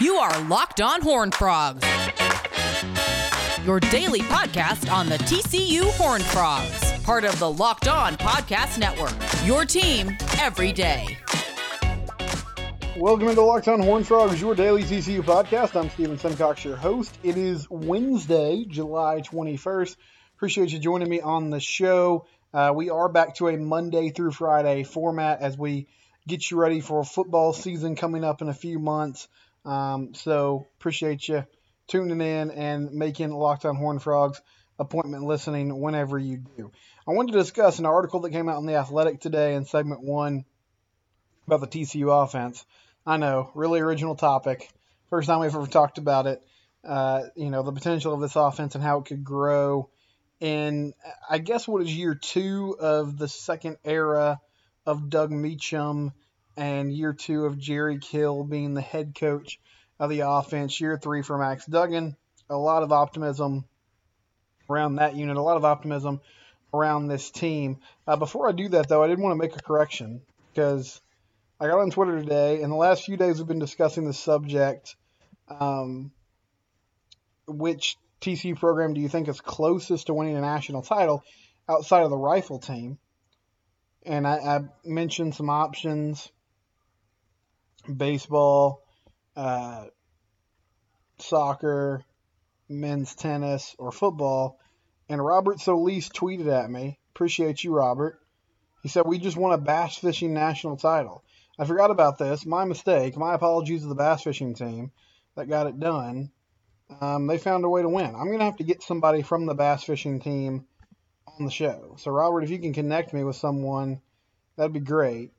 You are Locked On Horn Frogs, your daily podcast on the TCU Horn Frogs, part of the Locked On Podcast Network. Your team every day. Welcome into Locked On Horn Frogs, your daily TCU podcast. I'm Stephen Simcox, your host. It is Wednesday, July 21st. Appreciate you joining me on the show. Uh, we are back to a Monday through Friday format as we get you ready for football season coming up in a few months. Um, so appreciate you tuning in and making Locked On Horn Frogs appointment listening whenever you do. I wanted to discuss an article that came out in The Athletic today in segment one about the TCU offense. I know, really original topic. First time we've ever talked about it. Uh, you know, the potential of this offense and how it could grow And I guess, what is year two of the second era of Doug Meacham and year two of Jerry Kill being the head coach of the offense. Year three for Max Duggan. A lot of optimism around that unit, a lot of optimism around this team. Uh, before I do that, though, I did want to make a correction because I got on Twitter today, and the last few days we've been discussing the subject. Um, which TCU program do you think is closest to winning a national title outside of the rifle team? And I, I mentioned some options baseball, uh, soccer, men's tennis, or football. And Robert Solis tweeted at me. Appreciate you, Robert. He said, We just won a bass fishing national title. I forgot about this. My mistake. My apologies to the bass fishing team that got it done. Um, they found a way to win. I'm going to have to get somebody from the bass fishing team on the show. So, Robert, if you can connect me with someone, that'd be great.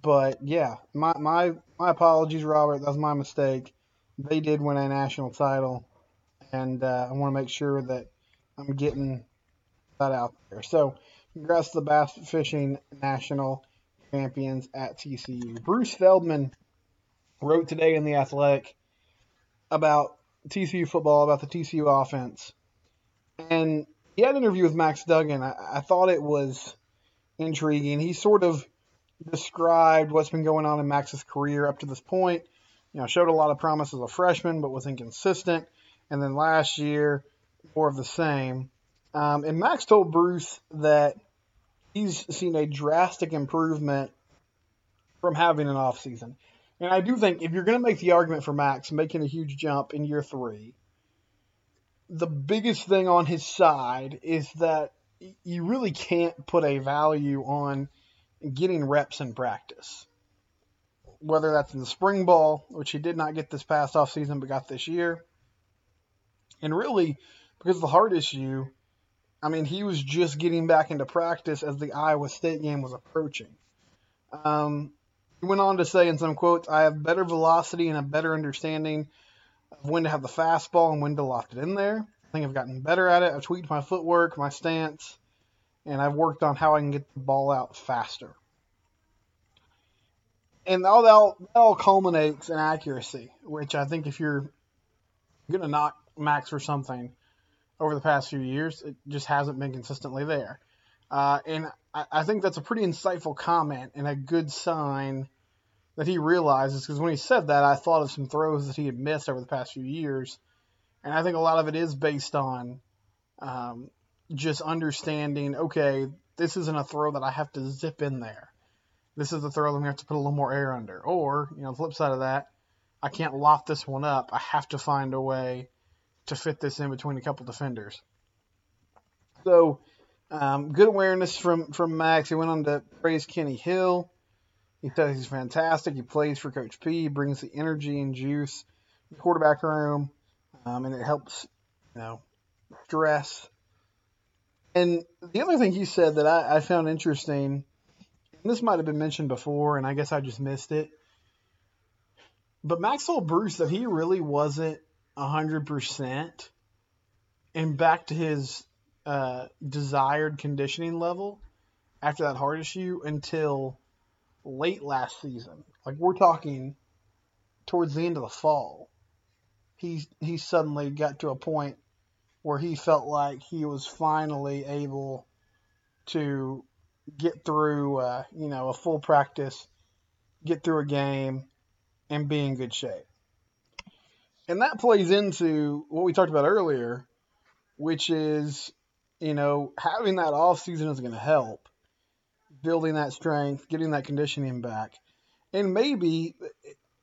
But yeah, my my my apologies, Robert. That's my mistake. They did win a national title, and uh, I want to make sure that I'm getting that out there. So, congrats to the bass fishing national champions at TCU. Bruce Feldman wrote today in the Athletic about TCU football, about the TCU offense, and he had an interview with Max Duggan. I, I thought it was intriguing. He sort of described what's been going on in Max's career up to this point. You know, showed a lot of promise as a freshman, but was inconsistent. And then last year, more of the same. Um, and Max told Bruce that he's seen a drastic improvement from having an off season. And I do think if you're going to make the argument for Max making a huge jump in year three, the biggest thing on his side is that you really can't put a value on getting reps in practice. Whether that's in the spring ball, which he did not get this past off season but got this year. And really, because of the heart issue, I mean, he was just getting back into practice as the Iowa State game was approaching. Um, he went on to say in some quotes, I have better velocity and a better understanding when to have the fastball and when to loft it in there. I think I've gotten better at it. I've tweaked my footwork, my stance, and I've worked on how I can get the ball out faster. And all that, that all culminates in accuracy, which I think if you're going to knock Max for something over the past few years, it just hasn't been consistently there. Uh, and I, I think that's a pretty insightful comment and a good sign that he realizes because when he said that, I thought of some throws that he had missed over the past few years. And I think a lot of it is based on um, just understanding, okay, this isn't a throw that I have to zip in there. This is a throw that I'm going to have to put a little more air under. Or, you know, the flip side of that, I can't loft this one up. I have to find a way to fit this in between a couple defenders. So, um, good awareness from, from Max. He went on to praise Kenny Hill. He says he's fantastic. He plays for Coach P. He brings the energy and juice the quarterback room, um, and it helps, you know, stress and the other thing he said that I, I found interesting, and this might have been mentioned before, and I guess I just missed it. But Max told Bruce that he really wasn't 100% and back to his uh, desired conditioning level after that heart issue until late last season. Like we're talking towards the end of the fall. He he suddenly got to a point where he felt like he was finally able to get through, uh, you know, a full practice, get through a game, and be in good shape. And that plays into what we talked about earlier, which is, you know, having that off season is going to help building that strength, getting that conditioning back. And maybe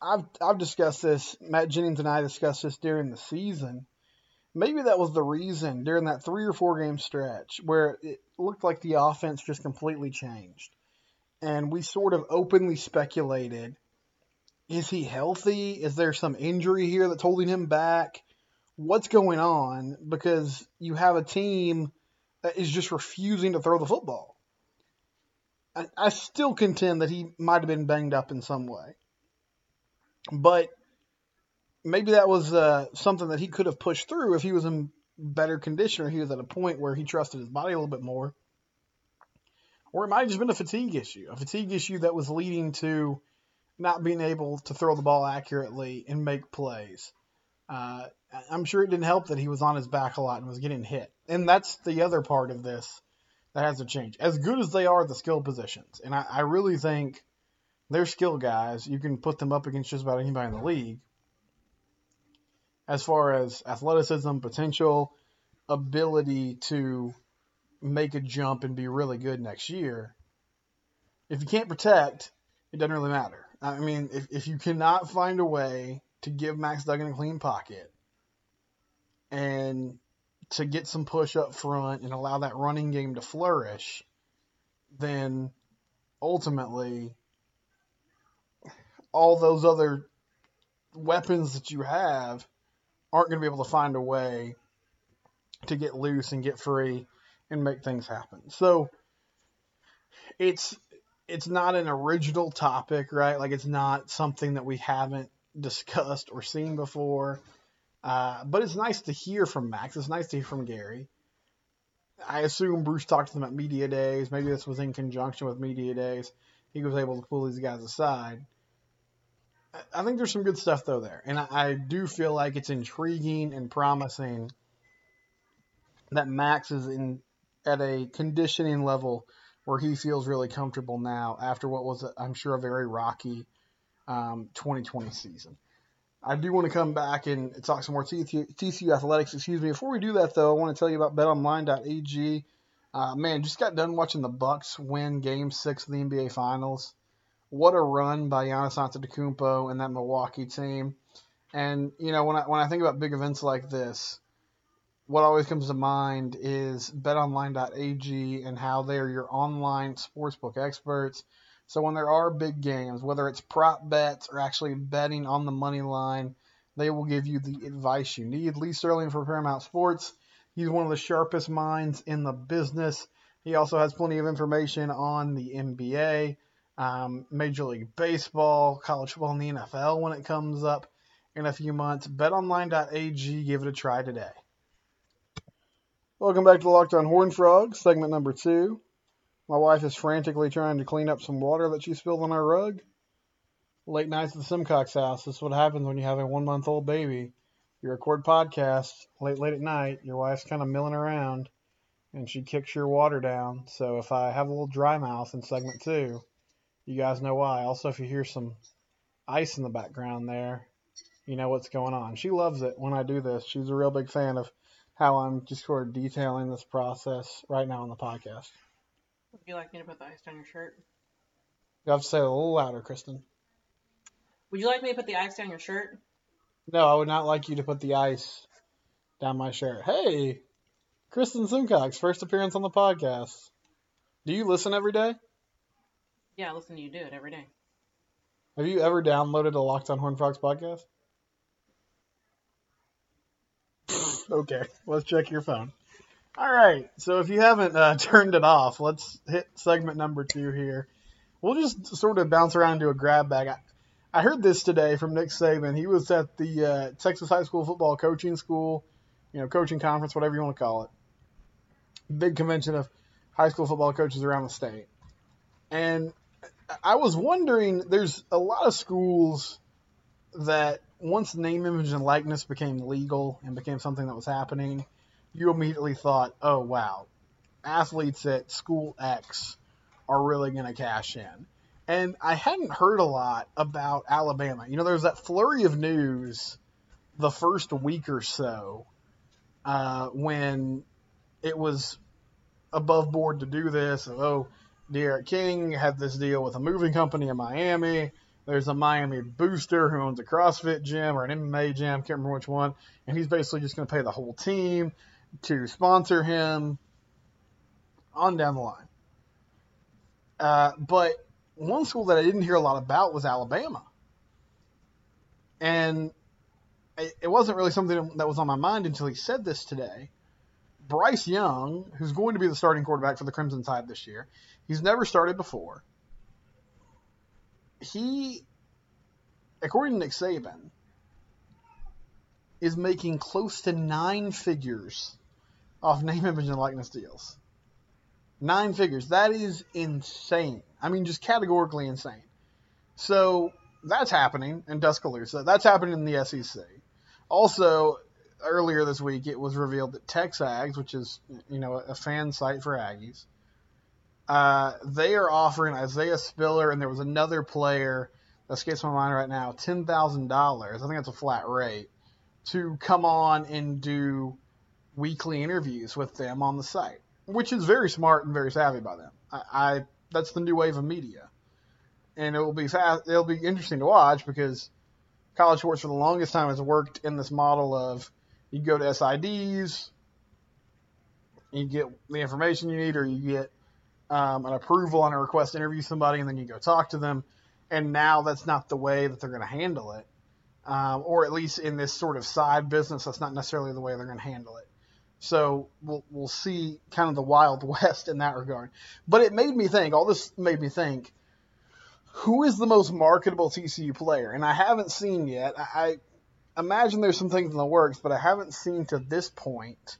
I've I've discussed this, Matt Jennings and I discussed this during the season. Maybe that was the reason during that three or four game stretch where it looked like the offense just completely changed. And we sort of openly speculated is he healthy? Is there some injury here that's holding him back? What's going on? Because you have a team that is just refusing to throw the football. I, still contend that he might have been banged up in some way. But maybe that was uh, something that he could have pushed through if he was in better condition or he was at a point where he trusted his body a little bit more. Or it might have just been a fatigue issue, a fatigue issue that was leading to not being able to throw the ball accurately and make plays. Uh, I'm sure it didn't help that he was on his back a lot and was getting hit. And that's the other part of this that has to change. As good as they are, the skill positions, and I, I really think they're skill guys. You can put them up against just about anybody in the league. As far as athleticism, potential, ability to make a jump and be really good next year, if you can't protect, it doesn't really matter. I mean, if, if you cannot find a way to give Max Duggan a clean pocket and to get some push up front and allow that running game to flourish, then ultimately all those other weapons that you have aren't going to be able to find a way to get loose and get free and make things happen. So it's it's not an original topic, right? Like it's not something that we haven't discussed or seen before. Uh, but it's nice to hear from Max. It's nice to hear from Gary. I assume Bruce talked to them at media days. Maybe this was in conjunction with media days. He was able to pull these guys aside. I think there's some good stuff though there, and I, I do feel like it's intriguing and promising that Max is in at a conditioning level where he feels really comfortable now after what was, I'm sure, a very rocky um, 2020 season. I do want to come back and talk some more TCU athletics. Excuse me. Before we do that, though, I want to tell you about BetOnline.ag. Uh, man, just got done watching the Bucks win Game Six of the NBA Finals. What a run by Giannis Antetokounmpo and that Milwaukee team. And you know, when I when I think about big events like this, what always comes to mind is betonline.ag and how they're your online sportsbook experts. So when there are big games, whether it's prop bets or actually betting on the money line, they will give you the advice you need. Lee Sterling for Paramount Sports. He's one of the sharpest minds in the business. He also has plenty of information on the NBA, um, Major League Baseball, college football, and the NFL when it comes up in a few months. BetOnline.ag. Give it a try today. Welcome back to Locked on Horn Frogs, segment number two. My wife is frantically trying to clean up some water that she spilled on our rug. Late nights at the Simcox house. This is what happens when you have a one month old baby. You record podcasts late, late at night. Your wife's kind of milling around, and she kicks your water down. So if I have a little dry mouth in segment two, you guys know why. Also, if you hear some ice in the background there, you know what's going on. She loves it when I do this. She's a real big fan of how I'm just sort of detailing this process right now on the podcast. Would you like me to put the ice down your shirt? You have to say it a little louder, Kristen. Would you like me to put the ice down your shirt? No, I would not like you to put the ice down my shirt. Hey, Kristen Simcox, first appearance on the podcast. Do you listen every day? Yeah, I listen to you do it every day. Have you ever downloaded a Locked on Horn Frogs podcast? okay, let's check your phone. All right, so if you haven't uh, turned it off, let's hit segment number two here. We'll just sort of bounce around into a grab bag. I, I heard this today from Nick Saban. He was at the uh, Texas High School Football Coaching School, you know, coaching conference, whatever you want to call it. Big convention of high school football coaches around the state. And I was wondering, there's a lot of schools that once name, image, and likeness became legal and became something that was happening, you immediately thought, oh, wow, athletes at school X are really going to cash in. And I hadn't heard a lot about Alabama. You know, there was that flurry of news the first week or so uh, when it was above board to do this. Oh, D'Eriq King had this deal with a moving company in Miami. There's a Miami booster who owns a CrossFit gym or an MMA gym, can't remember which one, and he's basically just going to pay the whole team to sponsor him on down the line. Uh, but one school that I didn't hear a lot about was Alabama. And it wasn't really something that was on my mind until he said this today. Bryce Young, who's going to be the starting quarterback for the Crimson Tide this year, he's never started before. He, according to Nick Saban, is making close to nine figures off name, image, and likeness deals. Nine figures. That is insane. I mean, just categorically insane. So that's happening in Tuscaloosa. That's happening in the SEC. Also, earlier this week, it was revealed that TexAgs, which is you know a fan site for Aggies, uh, they are offering Isaiah Spiller, and there was another player that escapes my mind right now, ten thousand dollars. I think that's a flat rate to come on and do weekly interviews with them on the site which is very smart and very savvy by them. I, I that's the new wave of media, and it will be fast. It'll be interesting to watch because college sports for the longest time has worked in this model of you go to SIDs, you get the information you need, or you get um, an approval on a request to interview somebody, and then you go talk to them. And now that's not the way that they're going to handle it, um, or at least in this sort of side business, that's not necessarily the way they're going to handle it. So we'll we'll see kind of the wild west in that regard. But it made me think. All this made me think. Who is the most marketable TCU player? And I haven't seen yet. I, I imagine there's some things in the works, but I haven't seen to this point.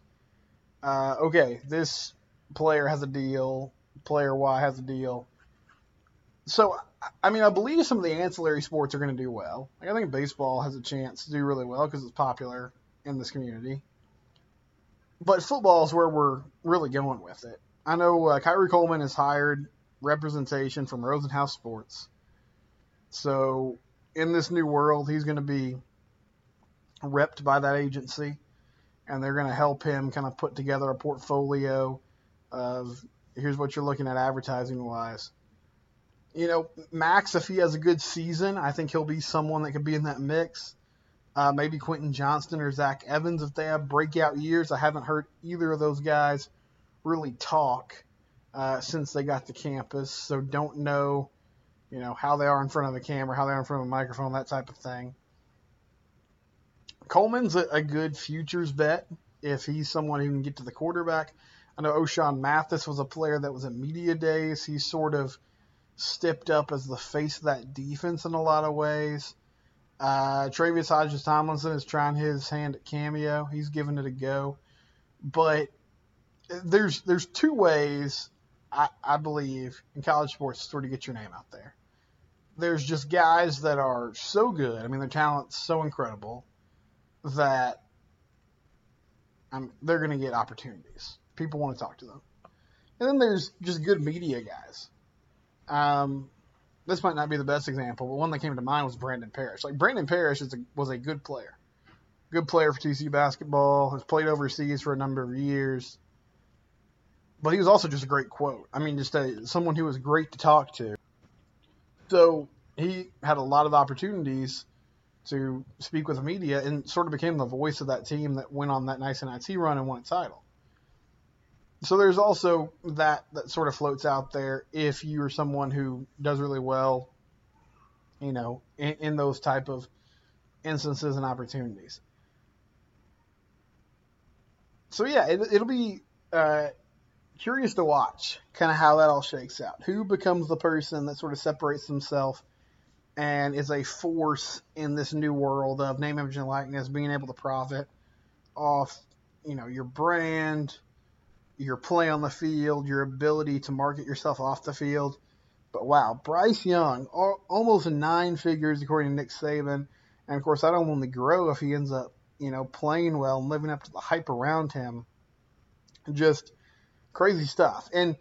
Uh, okay, this player has a deal. Player Y has a deal. So, I mean, I believe some of the ancillary sports are going to do well. Like, I think baseball has a chance to do really well because it's popular in this community but football is where we're really going with it. I know uh, Khari Coleman has hired representation from Rosenhaus Sports. So in this new world, he's going to be repped by that agency, and they're going to help him kind of put together a portfolio of here's what you're looking at advertising wise. You know, Max, if he has a good season, I think he'll be someone that could be in that mix. Uh, maybe Quentin Johnston or Zach Evans if they have breakout years. I haven't heard either of those guys really talk uh, since they got to campus, so don't know, you know, how they are in front of the camera, how they are in front of a microphone, that type of thing. Coleman's a, a good futures bet if he's someone who can get to the quarterback. I know Ochaun Mathis was a player that was at media days. He sort of stepped up as the face of that defense in a lot of ways. Uh, Tre'Vius Hodges Tomlinson is trying his hand at cameo. He's giving it a go, but there's there's two ways I, I believe in college sports to sort of get your name out there. There's just guys that are so good. I mean, their talent's so incredible that um, they're going to get opportunities. People want to talk to them. And then there's just good media guys. Um, this might not be the best example, but one that came to mind was Brandon Parrish. Like Brandon Parrish is a, was a good player, good player for TCU basketball. Has played overseas for a number of years, but he was also just a great quote. I mean, just a, someone who was great to talk to. So he had a lot of opportunities to speak with the media and sort of became the voice of that team that went on that nice NIT run and won a title so there's also that that sort of floats out there if you're someone who does really well, you know, in, in those type of instances and opportunities. So yeah, it, will be uh, curious to watch kind of how that all shakes out. Who becomes the person that sort of separates himself and is a force in this new world of name, image, and likeness, being able to profit off, you know, your brand, your play on the field, your ability to market yourself off the field. But wow, Bryce Young, almost nine figures according to Nick Saban, and of course that'll only grow if he ends up, you know, playing well and living up to the hype around him. Just crazy stuff, and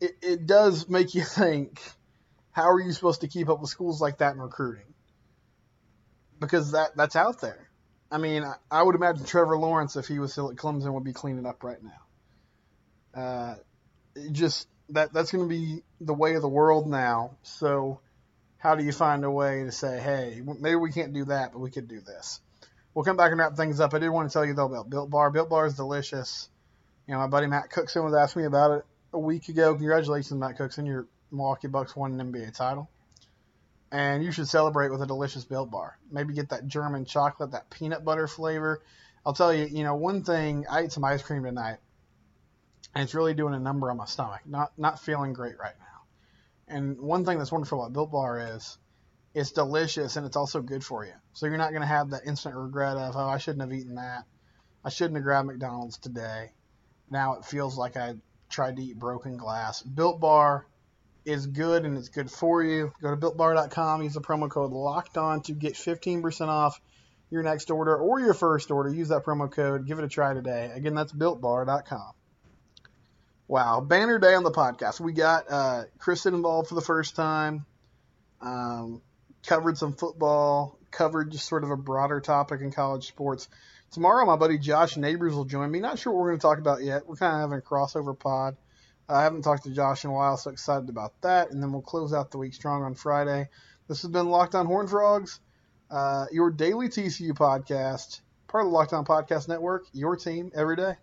it, it does make you think how are you supposed to keep up with schools like that in recruiting? Because that that's out there. I mean, I, I would imagine Trevor Lawrence, if he was still at Clemson, would be cleaning up right now. Uh, just that that's going to be the way of the world now. So, how do you find a way to say, hey, maybe we can't do that, but we could do this? We'll come back and wrap things up. I did want to tell you though about Built Bar. Built Bar is delicious. You know, my buddy Matt Cookson was asking me about it a week ago. Congratulations, Matt Cookson. Your Milwaukee Bucks won an NBA title. And you should celebrate with a delicious Built Bar. Maybe get that German chocolate, that peanut butter flavor. I'll tell you, you know, one thing, I ate some ice cream tonight, and it's really doing a number on my stomach. Not not feeling great right now. And one thing that's wonderful about Built Bar is it's delicious and it's also good for you. So you're not going to have that instant regret of, oh, I shouldn't have eaten that. I shouldn't have grabbed McDonald's today. Now it feels like I tried to eat broken glass. Built Bar is good and it's good for you. Go to builtbar.com, use the promo code locked on to get 15% off your next order or your first order. Use that promo code. Give it a try today. Again, that's builtbar.com. Wow, banner day on the podcast. We got uh, Kristen involved for the first time. Um, covered some football. Covered just sort of a broader topic in college sports. Tomorrow, my buddy Josh Neighbors will join me. Not sure what we're going to talk about yet. We're kind of having a crossover pod. I haven't talked to Josh in a while, so excited about that. And then we'll close out the week strong on Friday. This has been Locked On Horn Frogs, uh, your daily TCU podcast, part of the Locked On Podcast Network, your team every day.